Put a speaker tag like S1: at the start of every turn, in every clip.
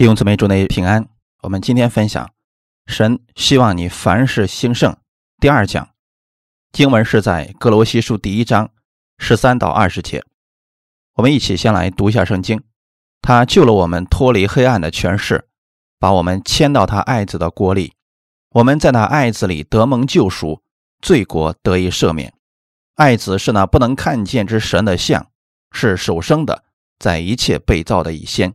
S1: 弟兄姊妹，祝你平安。我们今天分享，神希望你凡事兴盛。第二讲经文是在哥罗西书第一章十三到二十节。我们一起先来读一下圣经。他救了我们脱离黑暗的权势，把我们迁到他爱子的国里。我们在那爱子里得蒙救赎，罪国得以赦免。爱子是那不能看见之神的像，是首生的，在一切被造的以先。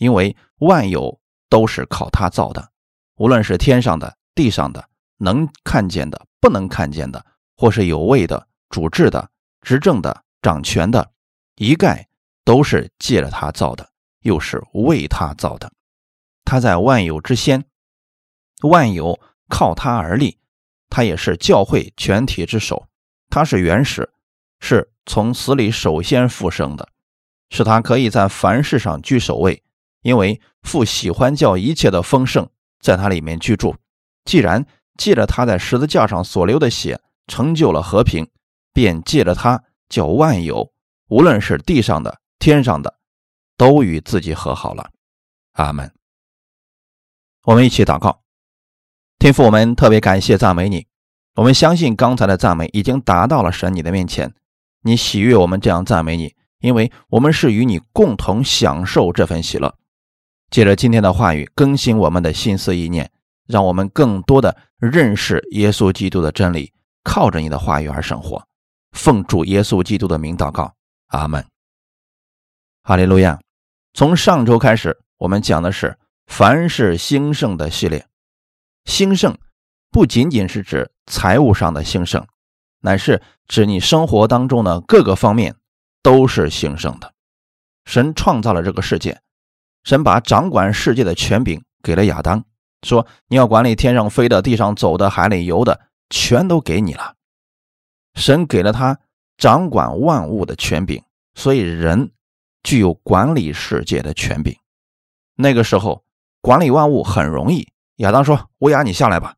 S1: 因为万有都是靠他造的，无论是天上的、地上的，能看见的、不能看见的，或是有位的、主治的、执政的、掌权的，一概都是借着他造的，又是为他造的。他在万有之先，万有靠他而立，他也是教会全体之首。他是原始，是从死里首先复生的，是他可以在凡事上居首位。因为父喜欢叫一切的丰盛在他里面居住，既然借着他在十字架上所流的血成就了和平，便借着他叫万有，无论是地上的、天上的，都与自己和好了。阿门。我们一起祷告，天父，我们特别感谢赞美你。我们相信刚才的赞美已经达到了神你的面前，你喜悦我们这样赞美你，因为我们是与你共同享受这份喜乐。借着今天的话语更新我们的心思意念，让我们更多的认识耶稣基督的真理，靠着你的话语而生活。奉主耶稣基督的名祷告，阿门。哈利路亚。从上周开始，我们讲的是凡事兴盛的系列。兴盛不仅仅是指财务上的兴盛，乃是指你生活当中的各个方面都是兴盛的。神创造了这个世界。神把掌管世界的权柄给了亚当，说：“你要管理天上飞的、地上走的、海里游的，全都给你了。”神给了他掌管万物的权柄，所以人具有管理世界的权柄。那个时候，管理万物很容易。亚当说：“乌鸦，你下来吧。”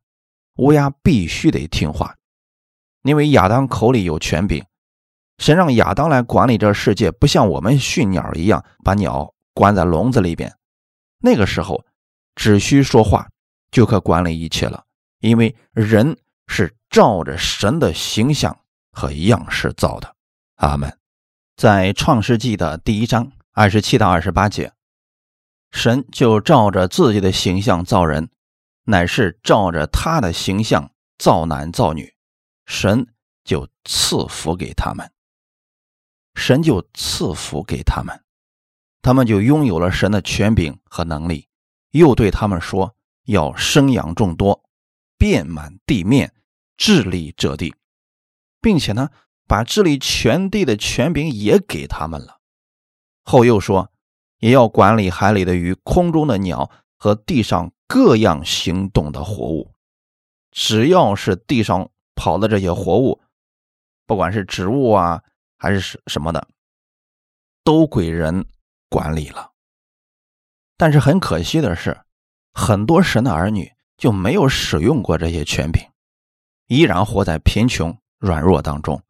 S1: 乌鸦必须得听话，因为亚当口里有权柄。神让亚当来管理这世界，不像我们训鸟一样把鸟。关在笼子里边，那个时候只需说话就可管理一切了，因为人是照着神的形象和样式造的。阿门。在创世纪的第一章二十七到二十八节，神就照着自己的形象造人，乃是照着他的形象造男造女，神就赐福给他们，神就赐福给他们。他们就拥有了神的权柄和能力，又对他们说：“要生养众多，遍满地面，治理这地，并且呢，把治理全地的权柄也给他们了。”后又说：“也要管理海里的鱼、空中的鸟和地上各样行动的活物。只要是地上跑的这些活物，不管是植物啊还是什什么的，都归人。”管理了，但是很可惜的是，很多神的儿女就没有使用过这些权柄，依然活在贫穷软弱当中。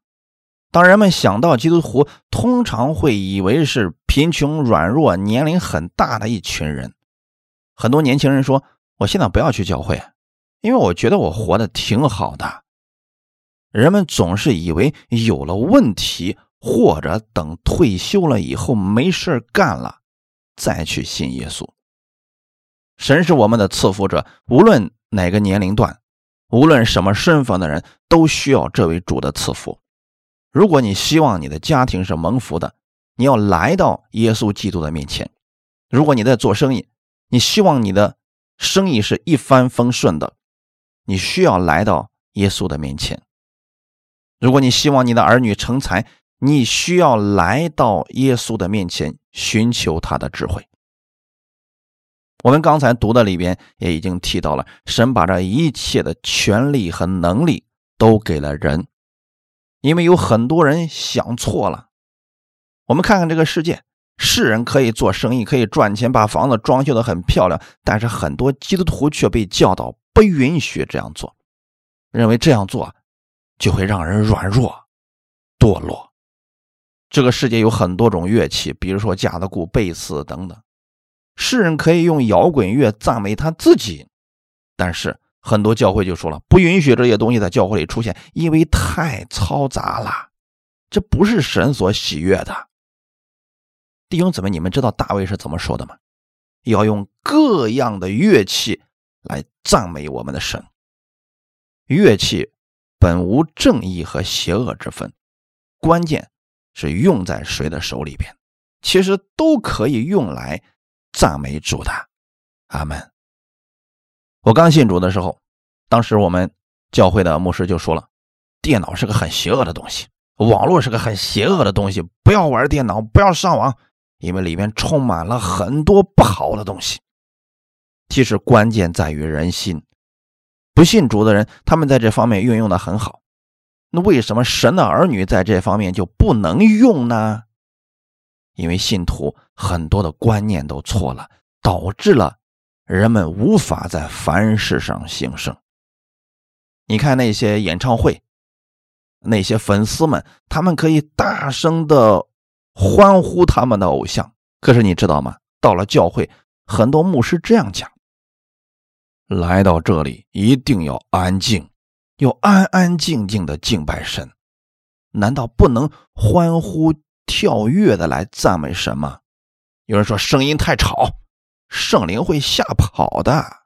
S1: 当人们想到基督徒，通常会以为是贫穷软弱、年龄很大的一群人。很多年轻人说：“我现在不要去教会，因为我觉得我活得挺好的。”人们总是以为有了问题。或者等退休了以后没事干了，再去信耶稣。神是我们的赐福者，无论哪个年龄段，无论什么身份的人，都需要这位主的赐福。如果你希望你的家庭是蒙福的，你要来到耶稣基督的面前。如果你在做生意，你希望你的生意是一帆风顺的，你需要来到耶稣的面前。如果你希望你的儿女成才，你需要来到耶稣的面前，寻求他的智慧。我们刚才读的里边也已经提到了，神把这一切的权利和能力都给了人，因为有很多人想错了。我们看看这个世界，世人可以做生意，可以赚钱，把房子装修的很漂亮，但是很多基督徒却被教导不允许这样做，认为这样做就会让人软弱、堕落。这个世界有很多种乐器，比如说架子鼓、贝斯等等。诗人可以用摇滚乐赞美他自己，但是很多教会就说了，不允许这些东西在教会里出现，因为太嘈杂了，这不是神所喜悦的。弟兄姊妹，你们知道大卫是怎么说的吗？要用各样的乐器来赞美我们的神。乐器本无正义和邪恶之分，关键是用在谁的手里边。其实都可以用来赞美主的，阿门。我刚信主的时候，当时我们教会的牧师就说了，电脑是个很邪恶的东西，网络是个很邪恶的东西，不要玩电脑，不要上网，因为里面充满了很多不好的东西。其实关键在于人心，不信主的人，他们在这方面运用的很好，那为什么神的儿女在这方面就不能用呢？因为信徒很多的观念都错了，导致了人们无法在凡事上兴盛。你看那些演唱会，那些粉丝们，他们可以大声的欢呼他们的偶像。可是你知道吗？到了教会，很多牧师这样讲：来到这里一定要安静，要安安静静的敬拜神。难道不能欢呼？跳跃的来赞美神吗？有人说声音太吵，圣灵会吓跑的。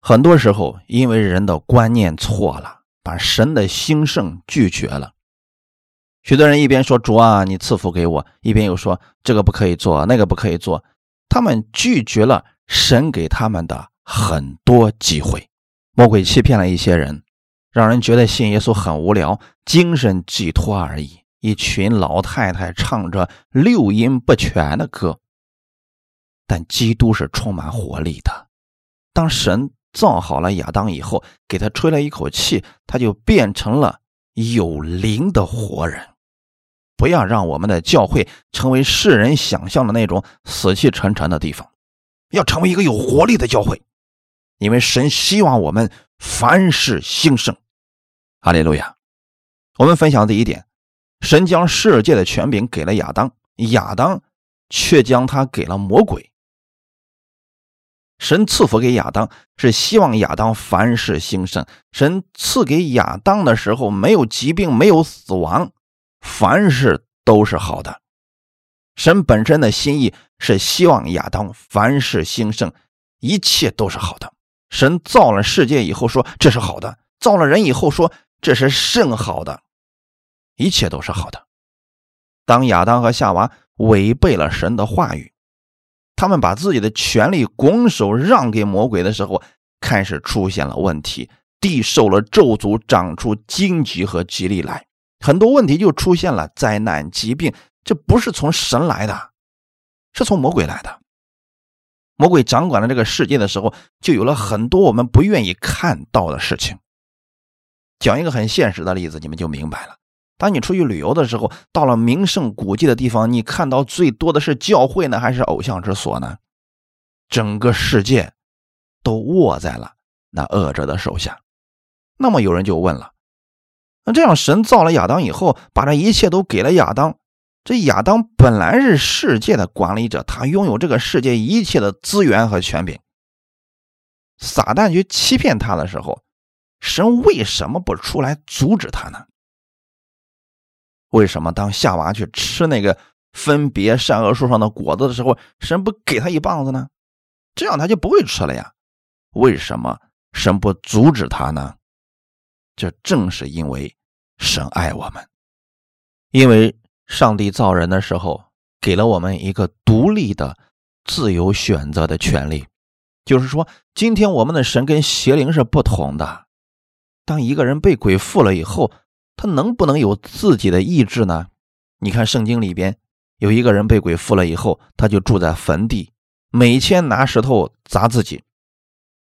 S1: 很多时候，因为人的观念错了，把神的兴盛拒绝了。许多人一边说主啊，你赐福给我，一边又说这个不可以做，那个不可以做。他们拒绝了神给他们的很多机会。魔鬼欺骗了一些人，让人觉得信耶稣很无聊，精神寄托而已。一群老太太唱着六音不全的歌，但基督是充满活力的。当神造好了亚当以后，给他吹了一口气，他就变成了有灵的活人。不要让我们的教会成为世人想象的那种死气沉沉的地方，要成为一个有活力的教会，因为神希望我们凡事兴盛。哈利路亚！我们分享第一点。神将世界的权柄给了亚当，亚当却将他给了魔鬼。神赐福给亚当，是希望亚当凡事兴盛。神赐给亚当的时候，没有疾病，没有死亡，凡事都是好的。神本身的心意是希望亚当凡事兴盛，一切都是好的。神造了世界以后说这是好的，造了人以后说这是甚好的。一切都是好的。当亚当和夏娃违背了神的话语，他们把自己的权利拱手让给魔鬼的时候，开始出现了问题。地受了咒诅，长出荆棘和吉利来，很多问题就出现了。灾难、疾病，这不是从神来的，是从魔鬼来的。魔鬼掌管了这个世界的时候，就有了很多我们不愿意看到的事情。讲一个很现实的例子，你们就明白了。当你出去旅游的时候，到了名胜古迹的地方，你看到最多的是教会呢，还是偶像之所呢？整个世界都握在了那恶者的手下。那么有人就问了：那这样神造了亚当以后，把这一切都给了亚当，这亚当本来是世界的管理者，他拥有这个世界一切的资源和权柄。撒旦去欺骗他的时候，神为什么不出来阻止他呢？为什么当夏娃去吃那个分别善恶树上的果子的时候，神不给他一棒子呢？这样他就不会吃了呀？为什么神不阻止他呢？这正是因为神爱我们，因为上帝造人的时候给了我们一个独立的、自由选择的权利。就是说，今天我们的神跟邪灵是不同的。当一个人被鬼附了以后，他能不能有自己的意志呢？你看圣经里边有一个人被鬼附了以后，他就住在坟地，每天拿石头砸自己。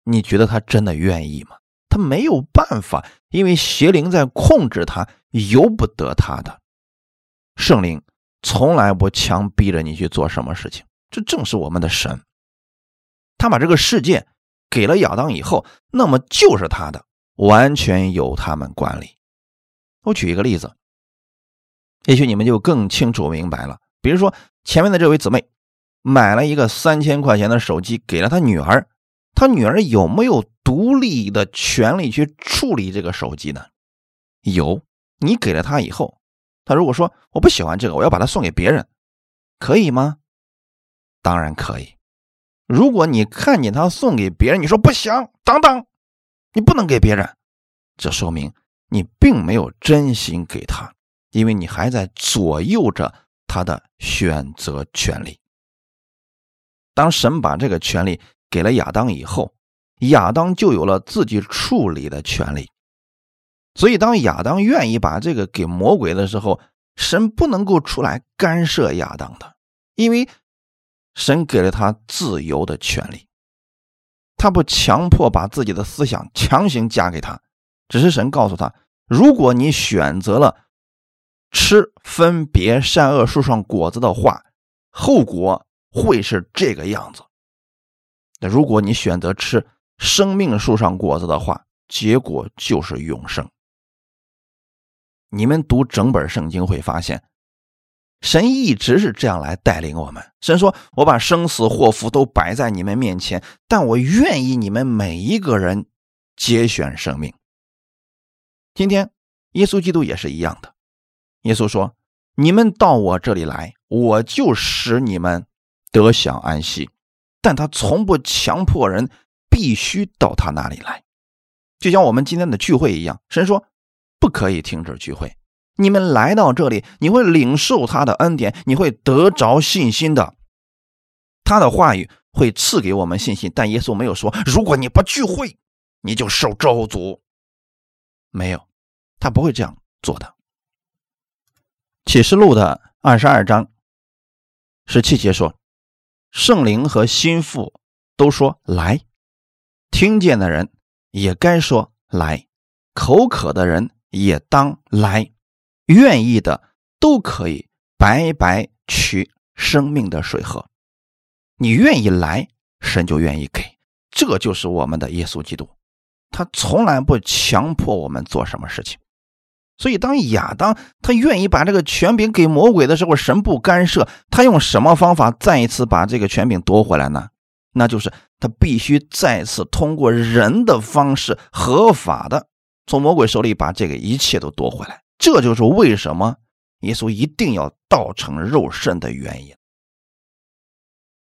S1: 你觉得他真的愿意吗？他没有办法，因为邪灵在控制他，由不得他的。圣灵从来不强逼着你去做什么事情，这正是我们的神。他把这个世界给了亚当以后，那么就是他的，完全由他们管理。我举一个例子，也许你们就更清楚明白了。比如说前面的这位姊妹，买了一个三千块钱的手机给了他女儿，他女儿有没有独立的权利去处理这个手机呢？有。你给了她以后，他如果说我不喜欢这个，我要把它送给别人，可以吗？当然可以。如果你看见他送给别人，你说不行，等等，你不能给别人，这说明你并没有真心给他，因为你还在左右着他的选择权利。当神把这个权利给了亚当以后，亚当就有了自己处理的权利。所以，当亚当愿意把这个给魔鬼的时候，神不能够出来干涉亚当的，因为神给了他自由的权利，他不强迫把自己的思想强行加给他，只是神告诉他：如果你选择了吃分别善恶树上果子的话，后果会是这个样子；那如果你选择吃生命树上果子的话，结果就是永生。你们读整本圣经会发现，神一直是这样来带领我们。神说：“我把生死祸福都摆在你们面前，但我愿意你们每一个人节选生命。”今天，耶稣基督也是一样的。耶稣说：“你们到我这里来，我就使你们得享安息。”但他从不强迫人必须到他那里来，就像我们今天的聚会一样。神说。不可以停止聚会。你们来到这里，你会领受他的恩典，你会得着信心的。他的话语会赐给我们信心。但耶稣没有说，如果你不聚会，你就受咒诅。没有，他不会这样做的。启示录的二十二章十七节说：“圣灵和心腹都说来，听见的人也该说来，口渴的人。”也当来，愿意的都可以白白取生命的水喝。你愿意来，神就愿意给。这就是我们的耶稣基督，他从来不强迫我们做什么事情。所以，当亚当他愿意把这个权柄给魔鬼的时候，神不干涉。他用什么方法再一次把这个权柄夺回来呢？那就是他必须再次通过人的方式，合法的。从魔鬼手里把这个一切都夺回来，这就是为什么耶稣一定要道成肉身的原因。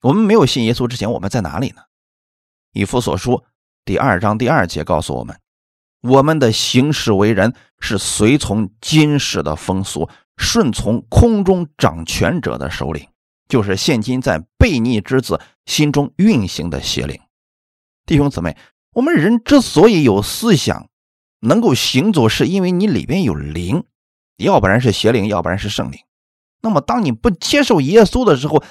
S1: 我们没有信耶稣之前，我们在哪里呢？以弗所书第二章第二节告诉我们：我们的行事为人是随从今世的风俗，顺从空中掌权者的首领，就是现今在悖逆之子心中运行的邪灵。弟兄姊妹，我们人之所以有思想，能够行走，是因为你里边有灵，要不然是邪灵，要不然是圣灵。那么，当你不接受耶稣的时候，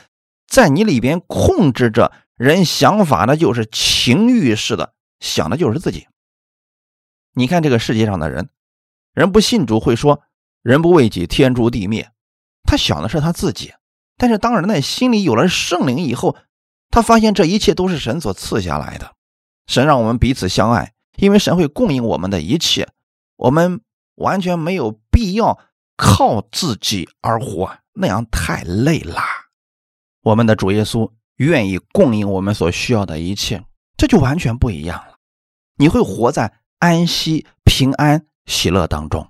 S1: 在你里边控制着人想法的，就是情欲式的，想的就是自己。你看这个世界上的人，人不信主会说“人不为己，天诛地灭”，他想的是他自己。但是，当人的心里有了圣灵以后，他发现这一切都是神所赐下来的，神让我们彼此相爱。因为神会供应我们的一切，我们完全没有必要靠自己而活，那样太累了。我们的主耶稣愿意供应我们所需要的一切，这就完全不一样了。你会活在安息、平安、喜乐当中。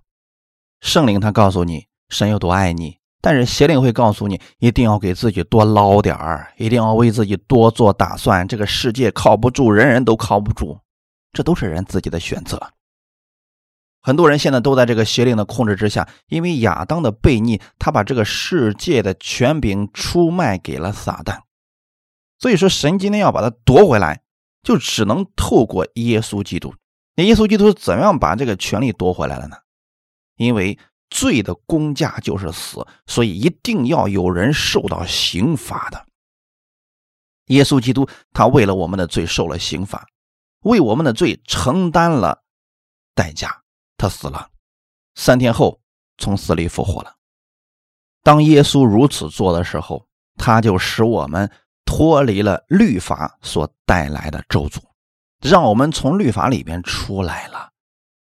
S1: 圣灵他告诉你神有多爱你，但是邪灵会告诉你一定要给自己多捞点儿，一定要为自己多做打算。这个世界靠不住，人人都靠不住。这都是人自己的选择。很多人现在都在这个邪灵的控制之下，因为亚当的悖逆，他把这个世界的权柄出卖给了撒旦。所以说，神今天要把它夺回来，就只能透过耶稣基督。那耶稣基督怎样把这个权利夺回来了呢？因为罪的公价就是死，所以一定要有人受到刑罚的。耶稣基督他为了我们的罪受了刑罚。为我们的罪承担了代价，他死了，三天后从死里复活了。当耶稣如此做的时候，他就使我们脱离了律法所带来的咒诅，让我们从律法里边出来了。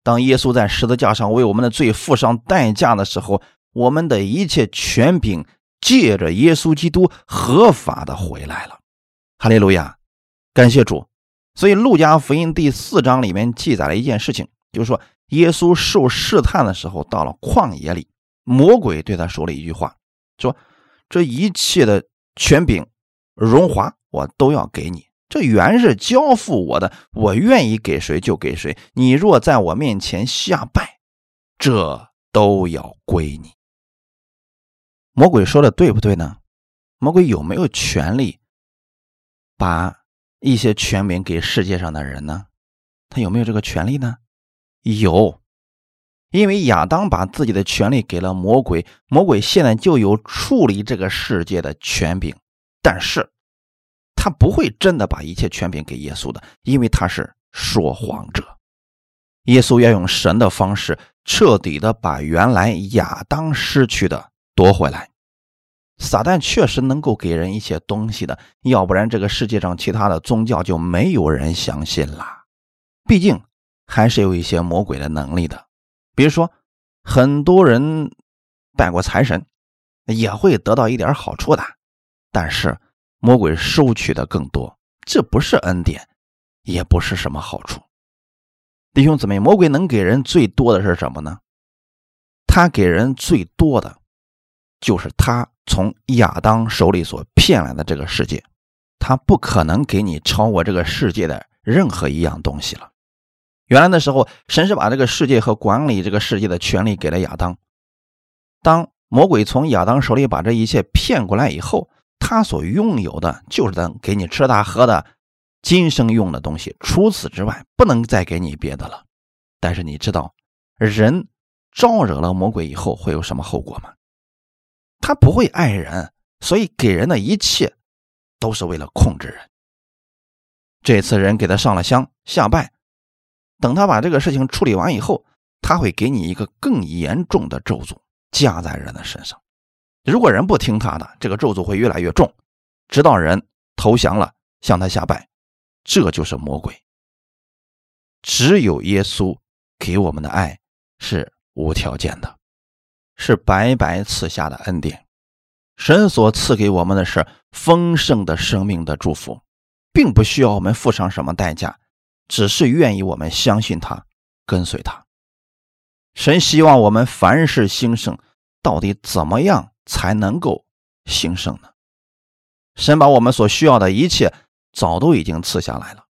S1: 当耶稣在十字架上为我们的罪付上代价的时候，我们的一切权柄借着耶稣基督合法的回来了。哈利路亚，感谢主。所以路加福音第四章里面记载了一件事情，就是说耶稣受试探的时候，到了旷野里，魔鬼对他说了一句话，说：“这一切的权柄、荣华，我都要给你。这原是交付我的，我愿意给谁就给谁。你若在我面前下拜，这都要归你。”魔鬼说的对不对呢？魔鬼有没有权利把一些权柄给世界上的人呢？他有没有这个权利呢？有，因为亚当把自己的权利给了魔鬼，魔鬼现在就有处理这个世界的权柄，但是他不会真的把一切权柄给耶稣的，因为他是说谎者。耶稣要用神的方式，彻底的把原来亚当失去的。夺回来，撒旦确实能够给人一些东西的，要不然这个世界上其他的宗教就没有人相信了。毕竟还是有一些魔鬼的能力的，比如说很多人拜过财神，也会得到一点好处的，但是魔鬼收取的更多，这不是恩典，也不是什么好处。弟兄姊妹，魔鬼能给人最多的是什么呢？他给人最多的。就是他从亚当手里所骗来的这个世界，他不可能给你超过这个世界的任何一样东西了。原来的时候，神是把这个世界和管理这个世界的权利给了亚当。当魔鬼从亚当手里把这一切骗过来以后，他所拥有的就是能给你吃大喝的今生用的东西，除此之外不能再给你别的了。但是你知道，人招惹了魔鬼以后会有什么后果吗？他不会爱人，所以给人的一切都是为了控制人。这次人给他上了香下拜，等他把这个事情处理完以后，他会给你一个更严重的咒诅加在人的身上。如果人不听他的，这个咒诅会越来越重，直到人投降了向他下拜。这就是魔鬼。只有耶稣给我们的爱是无条件的。是白白赐下的恩典，神所赐给我们的是丰盛的生命的祝福，并不需要我们付上什么代价，只是愿意我们相信他，跟随他。神希望我们凡事兴盛，到底怎么样才能够兴盛呢？神把我们所需要的一切早都已经赐下来了，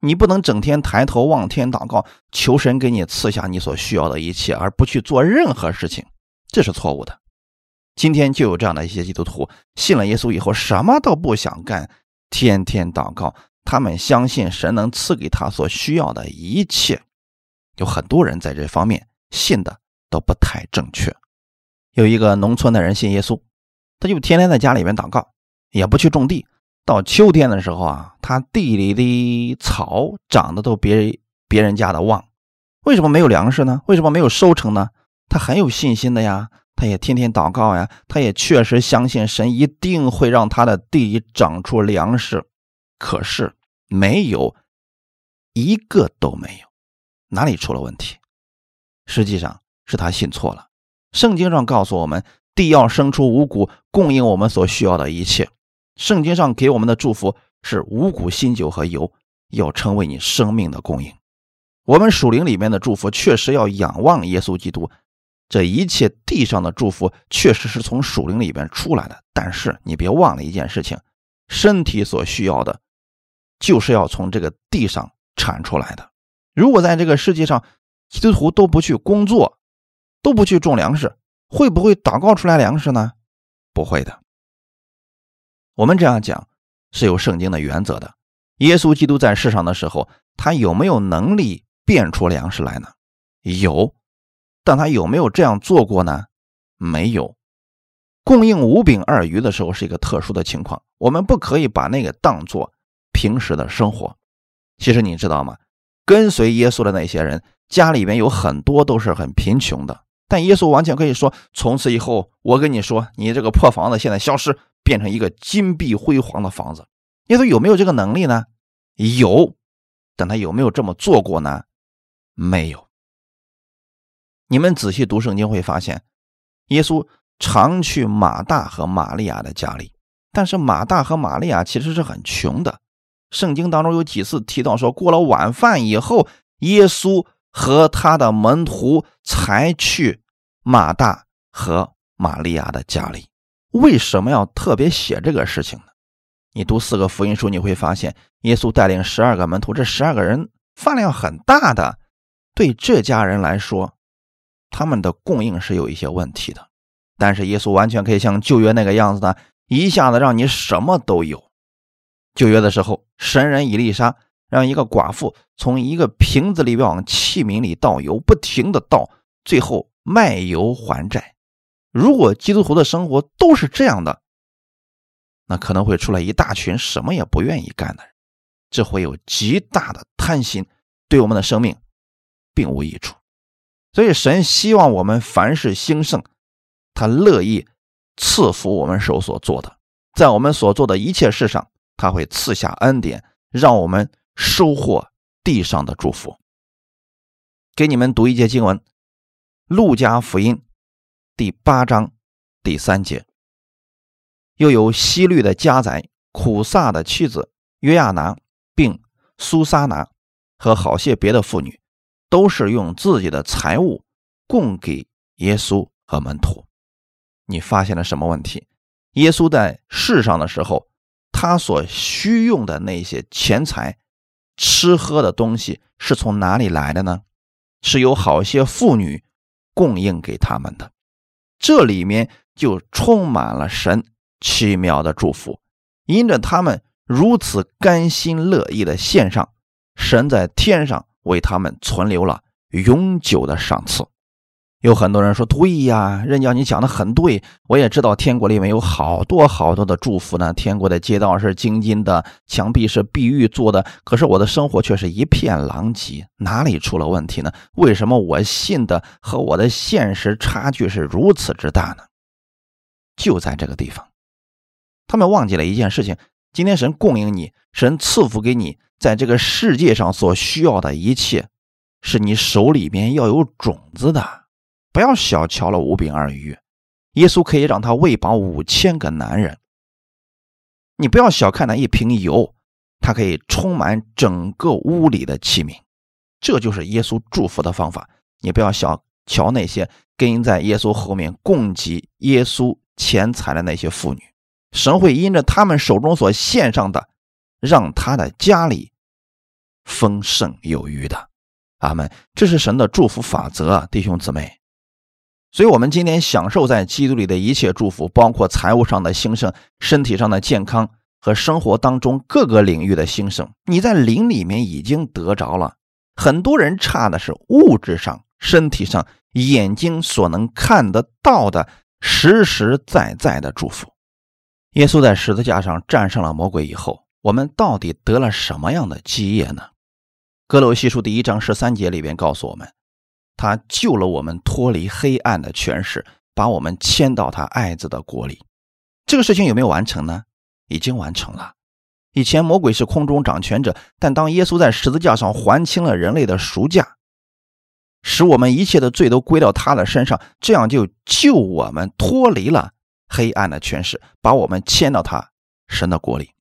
S1: 你不能整天抬头望天祷告，求神给你赐下你所需要的一切，而不去做任何事情。这是错误的。今天就有这样的一些基督徒，信了耶稣以后，什么都不想干，天天祷告。他们相信神能赐给他所需要的一切。有很多人在这方面信的都不太正确。有一个农村的人信耶稣，他就天天在家里面祷告，也不去种地。到秋天的时候啊，他地里的草长得都比别人家的旺。为什么没有粮食呢？为什么没有收成呢？他很有信心的呀，他也天天祷告呀，他也确实相信神一定会让他的地里长出粮食，可是没有一个都没有，哪里出了问题？实际上是他信错了。圣经上告诉我们，地要生出五谷，供应我们所需要的一切。圣经上给我们的祝福是五谷新酒和油，要成为你生命的供应。我们属灵里面的祝福确实要仰望耶稣基督。这一切地上的祝福确实是从属灵里边出来的，但是你别忘了一件事情：身体所需要的，就是要从这个地上产出来的。如果在这个世界上，基督徒都不去工作，都不去种粮食，会不会祷告出来粮食呢？不会的。我们这样讲是有圣经的原则的。耶稣基督在世上的时候，他有没有能力变出粮食来呢？有。但他有没有这样做过呢？没有。供应五饼二鱼的时候是一个特殊的情况，我们不可以把那个当做平时的生活。其实你知道吗？跟随耶稣的那些人，家里面有很多都是很贫穷的，但耶稣完全可以说：从此以后，我跟你说，你这个破房子现在消失，变成一个金碧辉煌的房子。耶稣有没有这个能力呢？有。但他有没有这么做过呢？没有。你们仔细读圣经会发现，耶稣常去马大和玛利亚的家里。但是马大和玛利亚其实是很穷的。圣经当中有几次提到说，过了晚饭以后，耶稣和他的门徒才去马大和玛利亚的家里。为什么要特别写这个事情呢？你读四个福音书，你会发现，耶稣带领十二个门徒，这十二个人饭量很大的，对这家人来说，他们的供应是有一些问题的。但是耶稣完全可以像旧约那个样子的，一下子让你什么都有。旧约的时候，神人以利沙让一个寡妇从一个瓶子里边往器皿里倒油，不停的倒，最后卖油还债。如果基督徒的生活都是这样的，那可能会出来一大群什么也不愿意干的人，这会有极大的贪心，对我们的生命并无益处。所以神希望我们凡事兴盛，他乐意赐福我们手所做的，在我们所做的一切事上，他会赐下恩典，让我们收获地上的祝福。给你们读一节经文，《路加福音》第八章第三节。又有西律的家宰苦萨的妻子约亚拿，并苏撒拿和好些别的妇女，都是用自己的财物供给耶稣和门徒。你发现了什么问题？耶稣在世上的时候，他所需用的那些钱财、吃喝的东西是从哪里来的呢？是有好些妇女供应给他们的。这里面就充满了神。奇妙的祝福，因着他们如此甘心乐意的献上，神在天上为他们存留了永久的赏赐。有很多人说：“对呀，任教你讲的很对，我也知道天国里面有好多好多的祝福呢。天国的街道是金金的，墙壁是碧玉做的，可是我的生活却是一片狼藉，哪里出了问题呢？为什么我信的和我的现实差距是如此之大呢？就在这个地方。”他们忘记了一件事情：今天神供应你，神赐福给你，在这个世界上所需要的一切，是你手里边要有种子的。不要小瞧了五饼二鱼，耶稣可以让他喂饱五千个男人。你不要小看那一瓶油，它可以充满整个屋里的器皿。这就是耶稣祝福的方法。你不要小瞧那些跟在耶稣后面供给耶稣钱财的那些妇女。神会因着他们手中所献上的，让他的家里丰盛有余的。阿门。这是神的祝福法则，弟兄姊妹。所以，我们今天享受在基督里的一切祝福，包括财务上的兴盛、身体上的健康和生活当中各个领域的兴盛，你在灵里面已经得着了。很多人差的是物质上、身体上、眼睛所能看得到的实实在在的祝福。耶稣在十字架上战胜了魔鬼以后，我们到底得了什么样的基业呢？格罗西书第一章十三节里边告诉我们，他救了我们脱离黑暗的权势，把我们迁到他爱子的国里。这个事情有没有完成呢？已经完成了。以前魔鬼是空中掌权者，但当耶稣在十字架上还清了人类的赎价，使我们一切的罪都归到他的身上，这样就救我们脱离了。黑暗的权势把我们迁到他神的国里，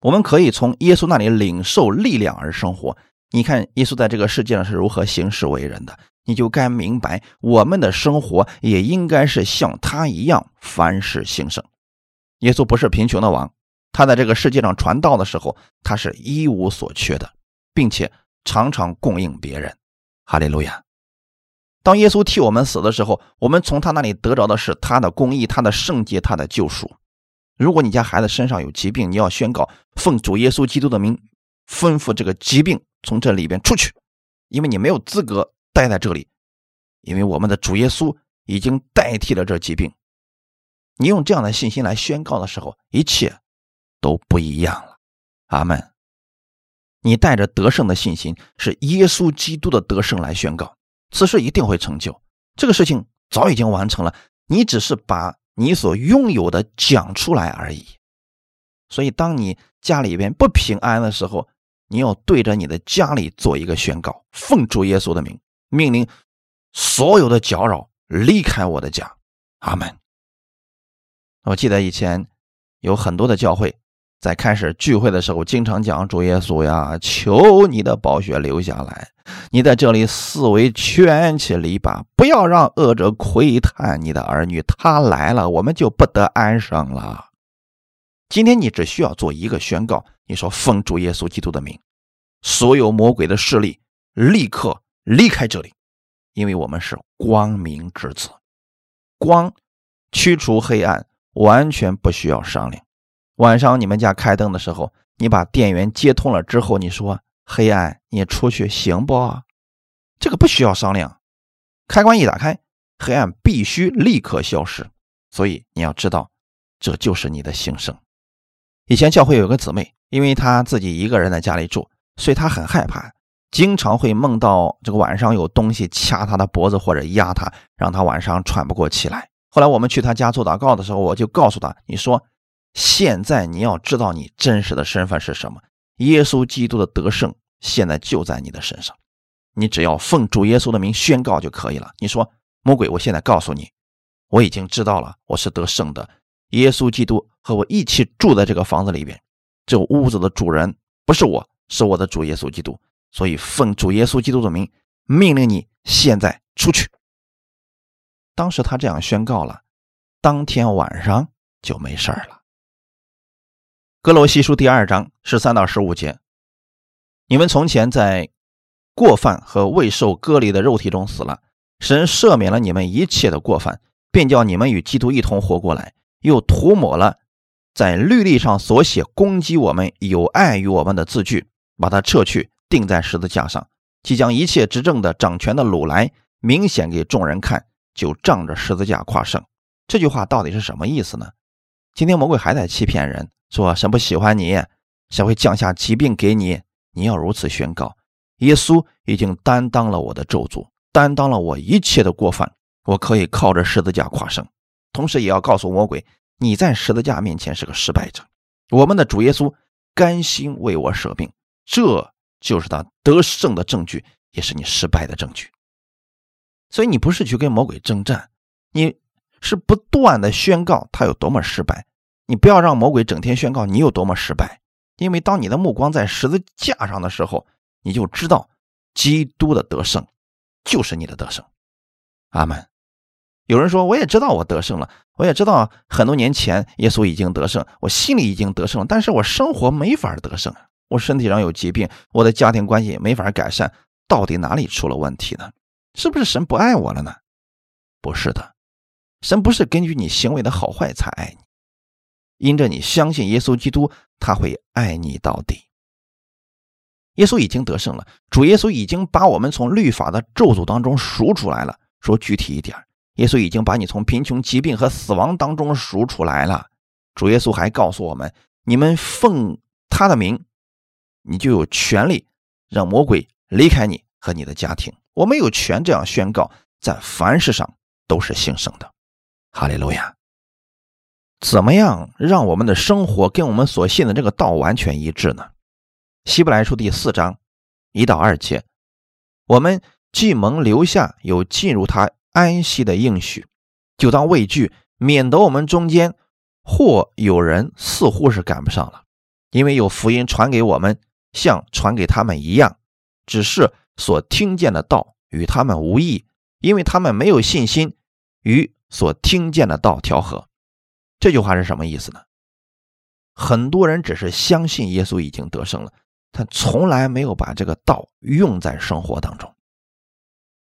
S1: 我们可以从耶稣那里领受力量而生活。你看耶稣在这个世界上是如何行事为人的，你就该明白我们的生活也应该是像他一样凡事兴盛。耶稣不是贫穷的王，他在这个世界上传道的时候，他是一无所缺的，并且常常供应别人。哈利路亚。当耶稣替我们死的时候，我们从他那里得着的是他的公义、他的圣洁、他的救赎。如果你家孩子身上有疾病，你要宣告奉主耶稣基督的名，吩咐这个疾病从这里边出去，因为你没有资格待在这里，因为我们的主耶稣已经代替了这疾病。你用这样的信心来宣告的时候，一切都不一样了。阿门。你带着得胜的信心，是耶稣基督的得胜来宣告。此事一定会成就，这个事情早已经完成了，你只是把你所拥有的讲出来而已。所以，当你家里边不平安的时候，你要对着你的家里做一个宣告：奉主耶稣的名，命令所有的搅扰离开我的家，阿门。我记得以前有很多的教会，在开始聚会的时候，经常讲主耶稣呀，求你的宝血流下来，你在这里四围圈起篱笆，不要让恶者窥探你的儿女。他来了，我们就不得安生了。今天你只需要做一个宣告，你说奉主耶稣基督的名，所有魔鬼的势力立刻离开这里，因为我们是光明之子，光驱除黑暗。完全不需要商量。晚上你们家开灯的时候，你把电源接通了之后，你说黑暗，你出去行不？这个不需要商量，开关一打开，黑暗必须立刻消失。所以你要知道，这就是你的心声。以前教会有个姊妹，因为她自己一个人在家里住，所以她很害怕，经常会梦到这个晚上有东西掐她的脖子或者压她，让她晚上喘不过气来。后来我们去她家做祷告的时候，我就告诉她：“你说，现在你要知道你真实的身份是什么？耶稣基督的得胜现在就在你的身上，你只要奉主耶稣的名宣告就可以了。”你说，魔鬼，我现在告诉你，我已经知道了，我是得胜的。耶稣基督和我一起住在这个房子里边，这屋子的主人不是我，是我的主耶稣基督。所以奉主耶稣基督的名，命令你现在出去。当时他这样宣告了，当天晚上就没事了。哥罗西书第二章十三到十五节：你们从前在过犯和未受割礼的肉体中死了，神赦免了你们一切的过犯，便叫你们与基督一同活过来，又涂抹了在律例上所写攻击我们、有碍于我们的字句，把它撤去，钉在十字架上，即将一切执政的、掌权的掳来，明显给众人看。就仗着十字架夸胜，这句话到底是什么意思呢？今天魔鬼还在欺骗人，说神不喜欢你，神会降下疾病给你。你要如此宣告：耶稣已经担当了我的咒诅，担当了我一切的过犯，我可以靠着十字架跨胜。同时，也要告诉魔鬼，你在十字架面前是个失败者。我们的主耶稣甘心为我舍命，这就是他得胜的证据，也是你失败的证据。所以你不是去跟魔鬼征战，你是不断的宣告他有多么失败。你不要让魔鬼整天宣告你有多么失败，因为当你的目光在十字架上的时候，你就知道基督的得胜就是你的得胜。阿门。有人说我也知道我得胜了，我也知道很多年前耶稣已经得胜，我心里已经得胜了，但是我生活没法得胜，我身体上有疾病，我的家庭关系没法改善，到底哪里出了问题呢？是不是神不爱我了呢？不是的，神不是根据你行为的好坏才爱你，因着你相信耶稣基督，他会爱你到底。耶稣已经得胜了，主耶稣已经把我们从律法的咒诅当中赎出来了。说具体一点，耶稣已经把你从贫穷、疾病和死亡当中赎出来了。主耶稣还告诉我们：你们奉他的名，你就有权利让魔鬼离开你和你的家庭。我们有权这样宣告，在凡事上都是兴盛的，哈利路亚。怎么样让我们的生活跟我们所信的这个道完全一致呢？希伯来书第四章一到二节，我们既蒙留下有进入他安息的应许，就当畏惧，免得我们中间或有人似乎是赶不上了，因为有福音传给我们，像传给他们一样，只是。所听见的道与他们无异，因为他们没有信心与所听见的道调和。这句话是什么意思呢？很多人只是相信耶稣已经得胜了，他从来没有把这个道用在生活当中，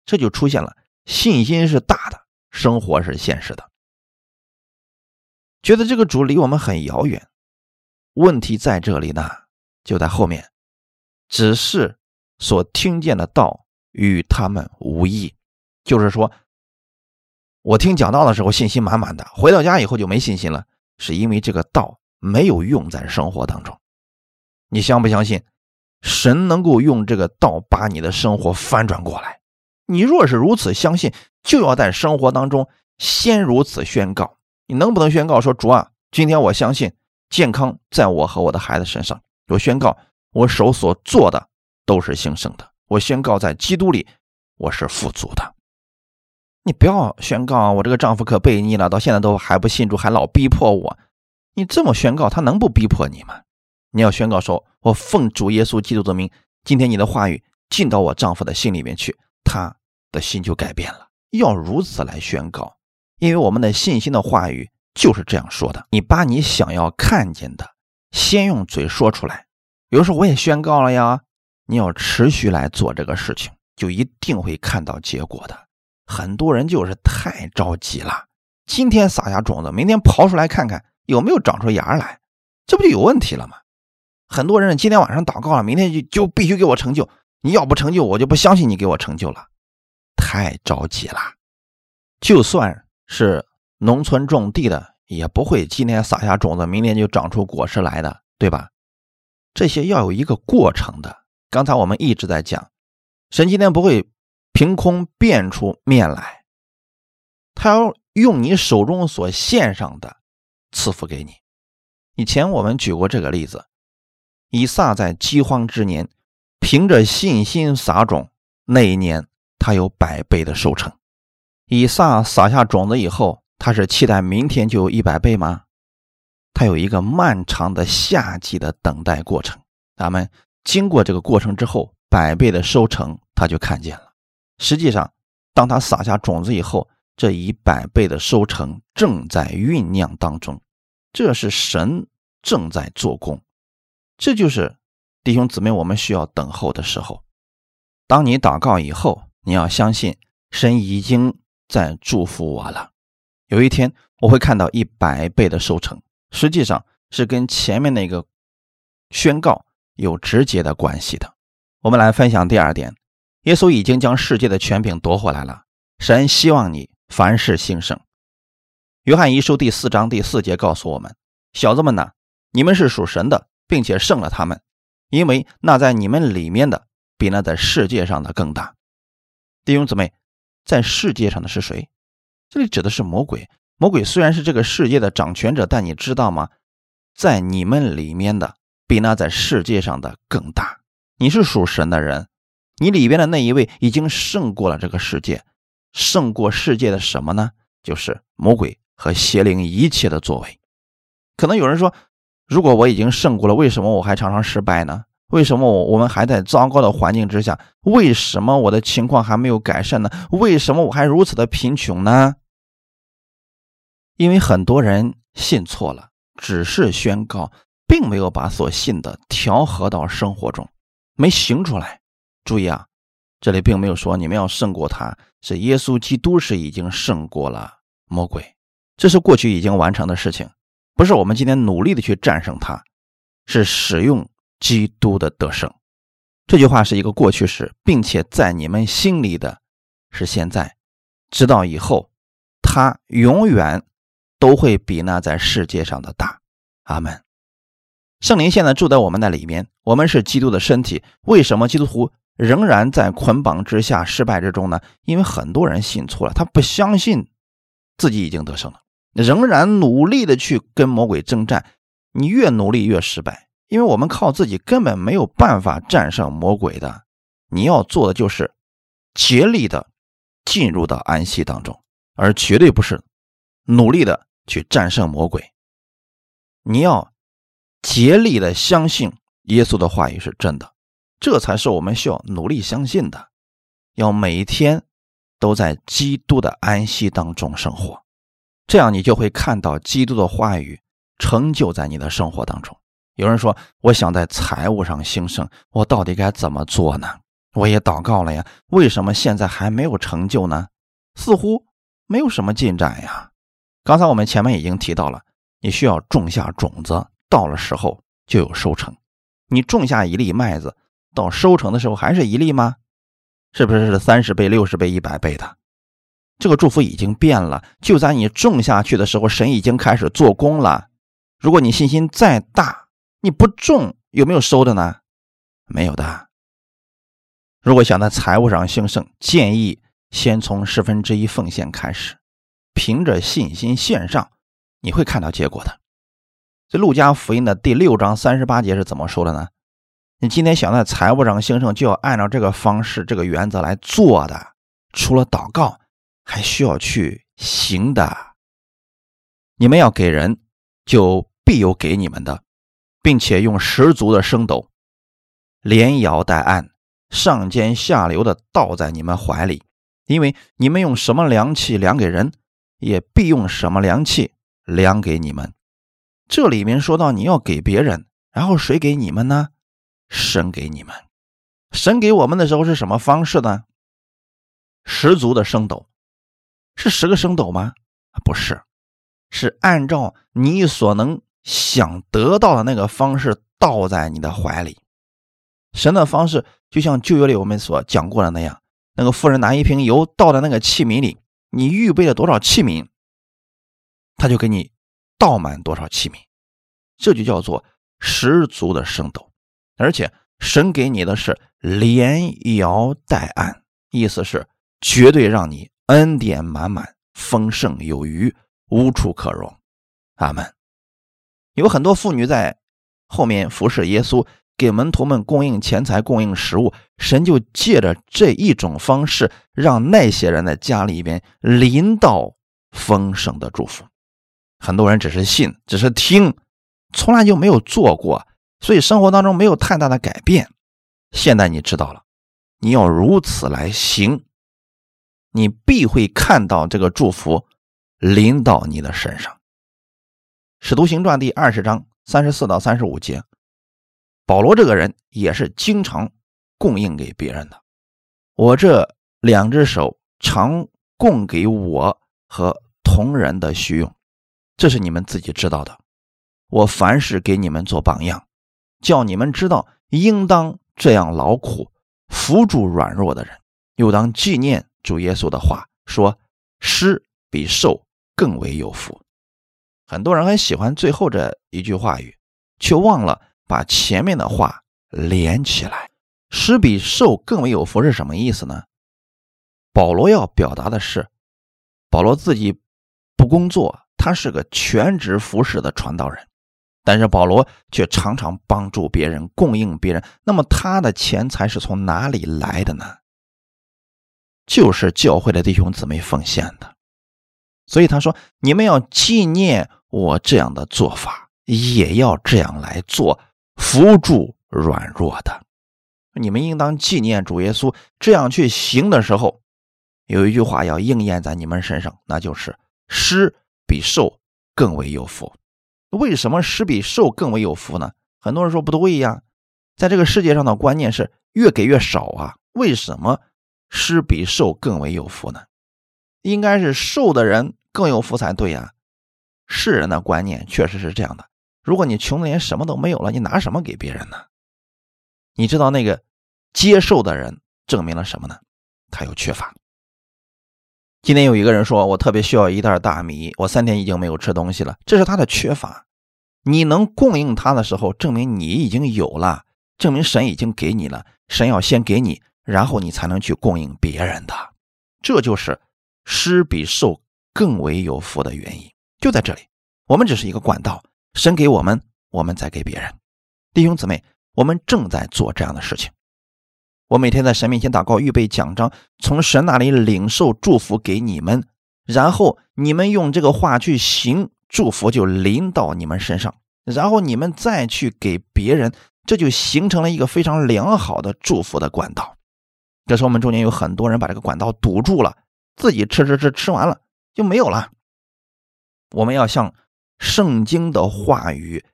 S1: 这就出现了信心是大的，生活是现实的，觉得这个主离我们很遥远。问题在这里呢，就在后面，只是。所听见的道与他们无异，就是说，我听讲道的时候信心满满的，回到家以后就没信心了，是因为这个道没有用在生活当中。你相不相信，神能够用这个道把你的生活翻转过来？你若是如此相信，就要在生活当中先如此宣告。你能不能宣告说：“主啊，今天我相信健康在我和我的孩子身上。”我宣告，我手所做的。都是兴盛的。我宣告，在基督里，我是富足的。你不要宣告我这个丈夫可背逆了，到现在都还不信主，还老逼迫我。你这么宣告，他能不逼迫你吗？你要宣告说：“我奉主耶稣基督的名，今天你的话语进到我丈夫的心里面去，他的心就改变了。”要如此来宣告，因为我们的信心的话语就是这样说的：你把你想要看见的，先用嘴说出来。有时候我也宣告了呀，你要持续来做这个事情，就一定会看到结果的。很多人就是太着急了，今天撒下种子，明天刨出来看看有没有长出芽来，这不就有问题了吗？很多人今天晚上祷告了，明天就就必须给我成就，你要不成就，我就不相信你给我成就了。太着急了，就算是农村种地的，也不会今天撒下种子，明天就长出果实来的，对吧？这些要有一个过程的。刚才我们一直在讲，神今天不会凭空变出面来，他要用你手中所献上的赐福给你。以前我们举过这个例子。以撒在饥荒之年，凭着信心撒种，那一年他有百倍的收成。以撒撒下种子以后，他是期待明天就有一百倍吗？他有一个漫长的夏季的等待过程。咱们经过这个过程之后，百倍的收成他就看见了。实际上，当他撒下种子以后，这一百倍的收成正在酝酿当中，这是神正在做工。这就是弟兄姊妹，我们需要等候的时候。当你祷告以后，你要相信神已经在祝福我了。有一天我会看到一百倍的收成，实际上是跟前面那个宣告有直接的关系的。我们来分享第二点：耶稣已经将世界的权柄夺回来了。神希望你凡事兴盛。约翰一书第四章第四节告诉我们：小子们呐，你们是属神的。并且胜了他们，因为那在你们里面的比那在世界上的更大。弟兄姊妹，在世界上的是谁？这里指的是魔鬼。魔鬼虽然是这个世界的掌权者，但你知道吗？在你们里面的比那在世界上的更大。你是属神的人，你里边的那一位已经胜过了这个世界，胜过世界的什么呢？就是魔鬼和邪灵一切的作为。可能有人说。如果我已经胜过了，为什么我还常常失败呢？为什么我我们还在糟糕的环境之下？为什么我的情况还没有改善呢？为什么我还如此的贫穷呢？因为很多人信错了，只是宣告，并没有把所信的调和到生活中，没行出来。注意啊，这里并没有说你们要胜过他，是耶稣基督是已经胜过了魔鬼，这是过去已经完成的事情。不是我们今天努力的去战胜它，是使用基督的得胜。这句话是一个过去式，并且在你们心里的是现在，直到以后，他永远都会比那在世界上的大。阿门。圣灵现在住在我们的里面，我们是基督的身体。为什么基督徒仍然在捆绑之下、失败之中呢？因为很多人信错了，他不相信自己已经得胜了。仍然努力的去跟魔鬼征战，你越努力越失败，因为我们靠自己根本没有办法战胜魔鬼的。你要做的就是竭力的进入到安息当中，而绝对不是努力的去战胜魔鬼。你要竭力的相信耶稣的话语是真的，这才是我们需要努力相信的。要每一天都在基督的安息当中生活。这样你就会看到基督的话语成就在你的生活当中。有人说：“我想在财务上兴盛，我到底该怎么做呢？”我也祷告了呀，为什么现在还没有成就呢？似乎没有什么进展呀。刚才我们前面已经提到了，你需要种下种子，到了时候就有收成。你种下一粒麦子，到收成的时候还是一粒吗？是不是是三十倍、六十倍、一百倍的？这个祝福已经变了，就在你种下去的时候，神已经开始做工了。如果你信心再大，你不种有没有收的呢？没有的。如果想在财务上兴盛，建议先从十分之一奉献开始，凭着信心献上，你会看到结果的。这路加福音的第六章三十八节是怎么说的呢？你今天想在财务上兴盛，就要按照这个方式、这个原则来做的。除了祷告。还需要去行的。你们要给人，就必有给你们的，并且用十足的升斗，连摇带按，上尖下流的倒在你们怀里，因为你们用什么量器量给人，也必用什么量器量给你们。这里面说到你要给别人，然后谁给你们呢？神给你们。神给我们的时候是什么方式呢？十足的升斗，是十个升斗吗？不是，是按照你所能想得到的那个方式倒在你的怀里。神的方式就像旧约里我们所讲过的那样，那个妇人拿一瓶油倒在那个器皿里，你预备了多少器皿，他就给你倒满多少器皿，这就叫做十足的升斗，而且。神给你的是连摇带按，意思是绝对让你恩典满满、丰盛有余、无处可容。阿门。有很多妇女在后面服侍耶稣，给门徒们供应钱财、供应食物。神就借着这一种方式，让那些人的家里边临到丰盛的祝福。很多人只是信，只是听，从来就没有做过。所以生活当中没有太大的改变，现在你知道了，你要如此来行，你必会看到这个祝福临到你的身上。使徒行传第二十章三十四到三十五节，保罗这个人也是经常供应给别人的。我这两只手常供给我和同人的需用，这是你们自己知道的。我凡事给你们做榜样。叫你们知道，应当这样劳苦，扶助软弱的人，又当纪念主耶稣的话，说施比受更为有福。很多人很喜欢最后这一句话语，却忘了把前面的话连起来。施比受更为有福是什么意思呢？保罗要表达的是，保罗自己不工作，他是个全职服侍的传道人。但是保罗却常常帮助别人，供应别人。那么他的钱财是从哪里来的呢？就是教会的弟兄姊妹奉献的。所以他说：“你们要纪念我这样的做法，也要这样来做，扶助软弱的。你们应当纪念主耶稣这样去行的时候，有一句话要应验在你们身上，那就是施比受更为有福。”为什么施比受更为有福呢？很多人说不对呀，在这个世界上的观念是越给越少啊。为什么施比受更为有福呢？应该是受的人更有福才对呀。世人的观念确实是这样的。如果你穷的连什么都没有了，你拿什么给别人呢？你知道那个接受的人证明了什么呢？他有缺乏。今天有一个人说：“我特别需要一袋大米，我三天已经没有吃东西了。”这是他的缺乏。你能供应他的时候，证明你已经有了，证明神已经给你了。神要先给你，然后你才能去供应别人的。这就是施比受更为有福的原因，就在这里。我们只是一个管道，神给我们，我们再给别人。弟兄姊妹，我们正在做这样的事情。我每天在神面前祷告，预备奖章，从神那里领受祝福给你们，然后你们用这个话去行，祝福就临到你们身上，然后你们再去给别人，这就形成了一个非常良好的祝福的管道。可是我们中间有很多人把这个管道堵住了，自己吃吃吃，吃完了就没有了。我们要向圣经的话语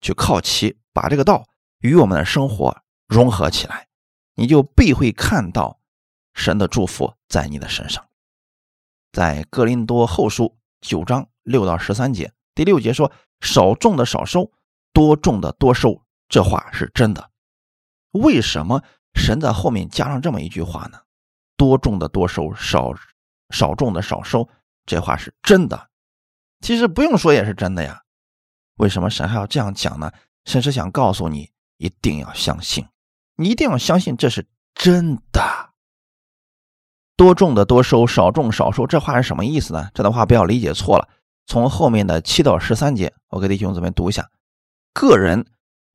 S1: 去靠齐，把这个道与我们的生活融合起来。你就必会看到神的祝福在你的身上。在哥林多后书九章六到十三节，第六节说：“少种的少收，多种的多收。”这话是真的。为什么神在后面加上这么一句话呢？“多种的多收，少少种的少收。”这话是真的。其实不用说也是真的呀。为什么神还要这样讲呢？神是想告诉你，一定要相信。你一定要相信这是真的。多种的多收，少种少收，这话是什么意思呢？这段话不要理解错了。从后面的七到十三节，我给弟兄姊妹读一下：个人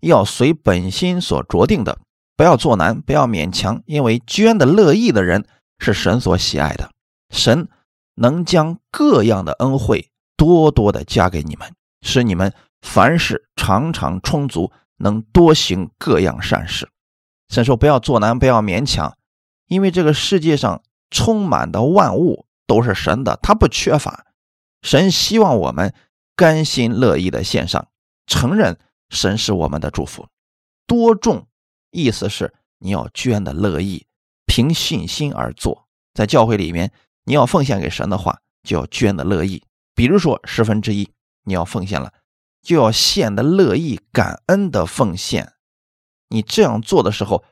S1: 要随本心所着定的，不要做难，不要勉强，因为捐的乐意的人是神所喜爱的。神能将各样的恩惠多多的加给你们，使你们凡事常常充足，能多行各样善事。神说：“不要做难，不要勉强，因为这个世界上充满的万物都是神的，他不缺乏。神希望我们甘心乐意的献上，承认神是我们的祝福。多重，意思是你要捐的乐意，凭信心而做。在教会里面，你要奉献给神的话，就要捐的乐意。比如说十分之一，你要奉献了，就要献的乐意，感恩的奉献。”你这样做的时候，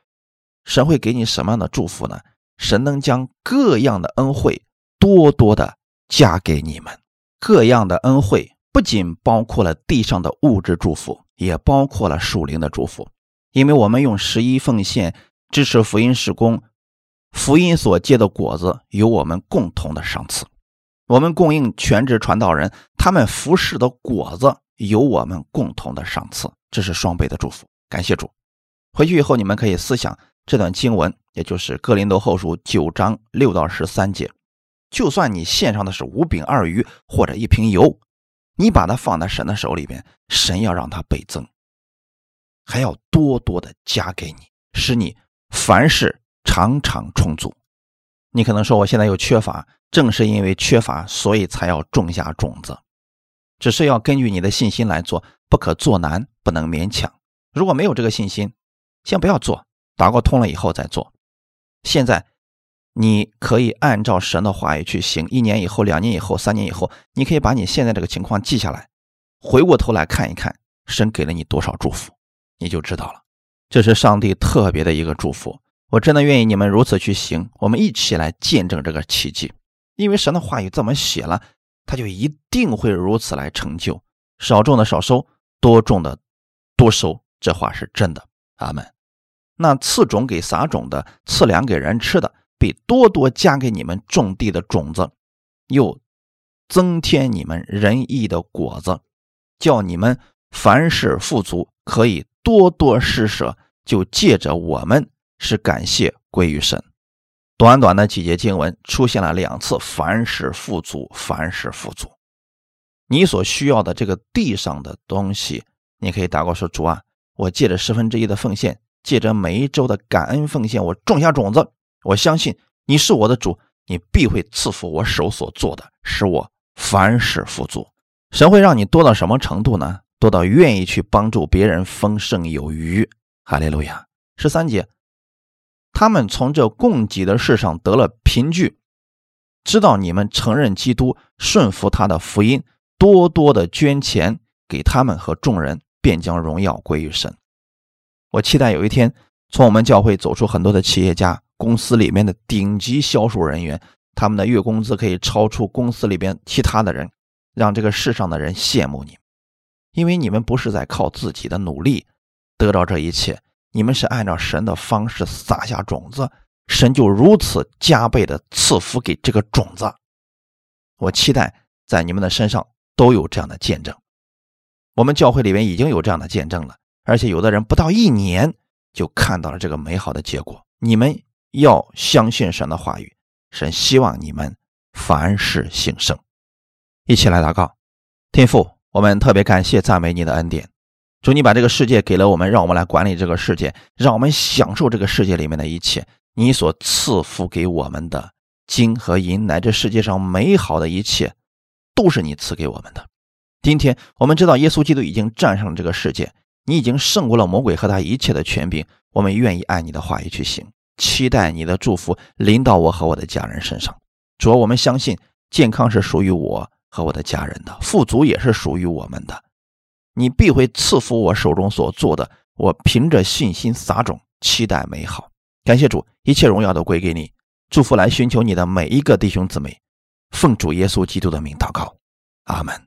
S1: 神会给你什么样的祝福呢？神能将各样的恩惠多多的加给你们。各样的恩惠不仅包括了地上的物质祝福，也包括了属灵的祝福。因为我们用十一奉献支持福音事工，福音所结的果子有我们共同的赏赐。我们供应全职传道人，他们服侍的果子有我们共同的赏赐，这是双倍的祝福。感谢主。回去以后，你们可以思想这段经文，也就是《哥林多后书》九章六到十三节。就算你献上的是五饼二鱼或者一瓶油，你把它放在神的手里边，神要让它倍增，还要多多的加给你，使你凡事常常充足。你可能说，我现在又缺乏，正是因为缺乏，所以才要种下种子。只是要根据你的信心来做，不可做难，不能勉强。如果没有这个信心，先不要做，祷告通了以后再做。现在你可以按照神的话语去行。一年以后、两年以后、三年以后，你可以把你现在这个情况记下来，回过头来看一看，神给了你多少祝福，你就知道了。这是上帝特别的一个祝福。我真的愿意你们如此去行，我们一起来见证这个奇迹。因为神的话语这么写了，他就一定会如此来成就。少种的少收，多种的多收，这话是真的。阿门。那赐种给撒种的，赐粮给人吃的，比多多加给你们种地的种子，又增添你们仁义的果子，叫你们凡事富足，可以多多施舍。就借着我们是感谢归于神。短短的几节经文出现了两次，凡事富足，凡事富足。你所需要的这个地上的东西，你可以祷告说：“主啊，我借着十分之一的奉献。”借着每一周的感恩奉献，我种下种子。我相信你是我的主，你必会赐福我手所做的，使我凡事富足。神会让你多到什么程度呢？多到愿意去帮助别人，丰盛有余。哈利路亚。十三节，他们从这供给的事上得了凭据，知道你们承认基督，顺服他的福音，多多的捐钱给他们和众人，便将荣耀归于神。我期待有一天，从我们教会走出很多的企业家，公司里面的顶级销售人员，他们的月工资可以超出公司里边其他的人，让这个世上的人羡慕你，因为你们不是在靠自己的努力得到这一切，你们是按照神的方式撒下种子，神就如此加倍的赐福给这个种子。我期待在你们的身上都有这样的见证，我们教会里面已经有这样的见证了。而且有的人不到一年就看到了这个美好的结果。你们要相信神的话语，神希望你们凡事兴盛。一起来祷告，天父，我们特别感谢赞美你的恩典。主，你把这个世界给了我们，让我们来管理这个世界，让我们享受这个世界里面的一切。你所赐福给我们的金和银，乃至世界上美好的一切，都是你赐给我们的。今天我们知道，耶稣基督已经战胜了这个世界。你已经胜过了魔鬼和他一切的权柄，我们愿意按你的话语去行，期待你的祝福临到我和我的家人身上。主要我们相信健康是属于我和我的家人的，富足也是属于我们的。你必会赐福我手中所做的，我凭着信心撒种，期待美好。感谢主，一切荣耀都归给你。祝福来寻求你的每一个弟兄姊妹，奉主耶稣基督的名祷告，阿门。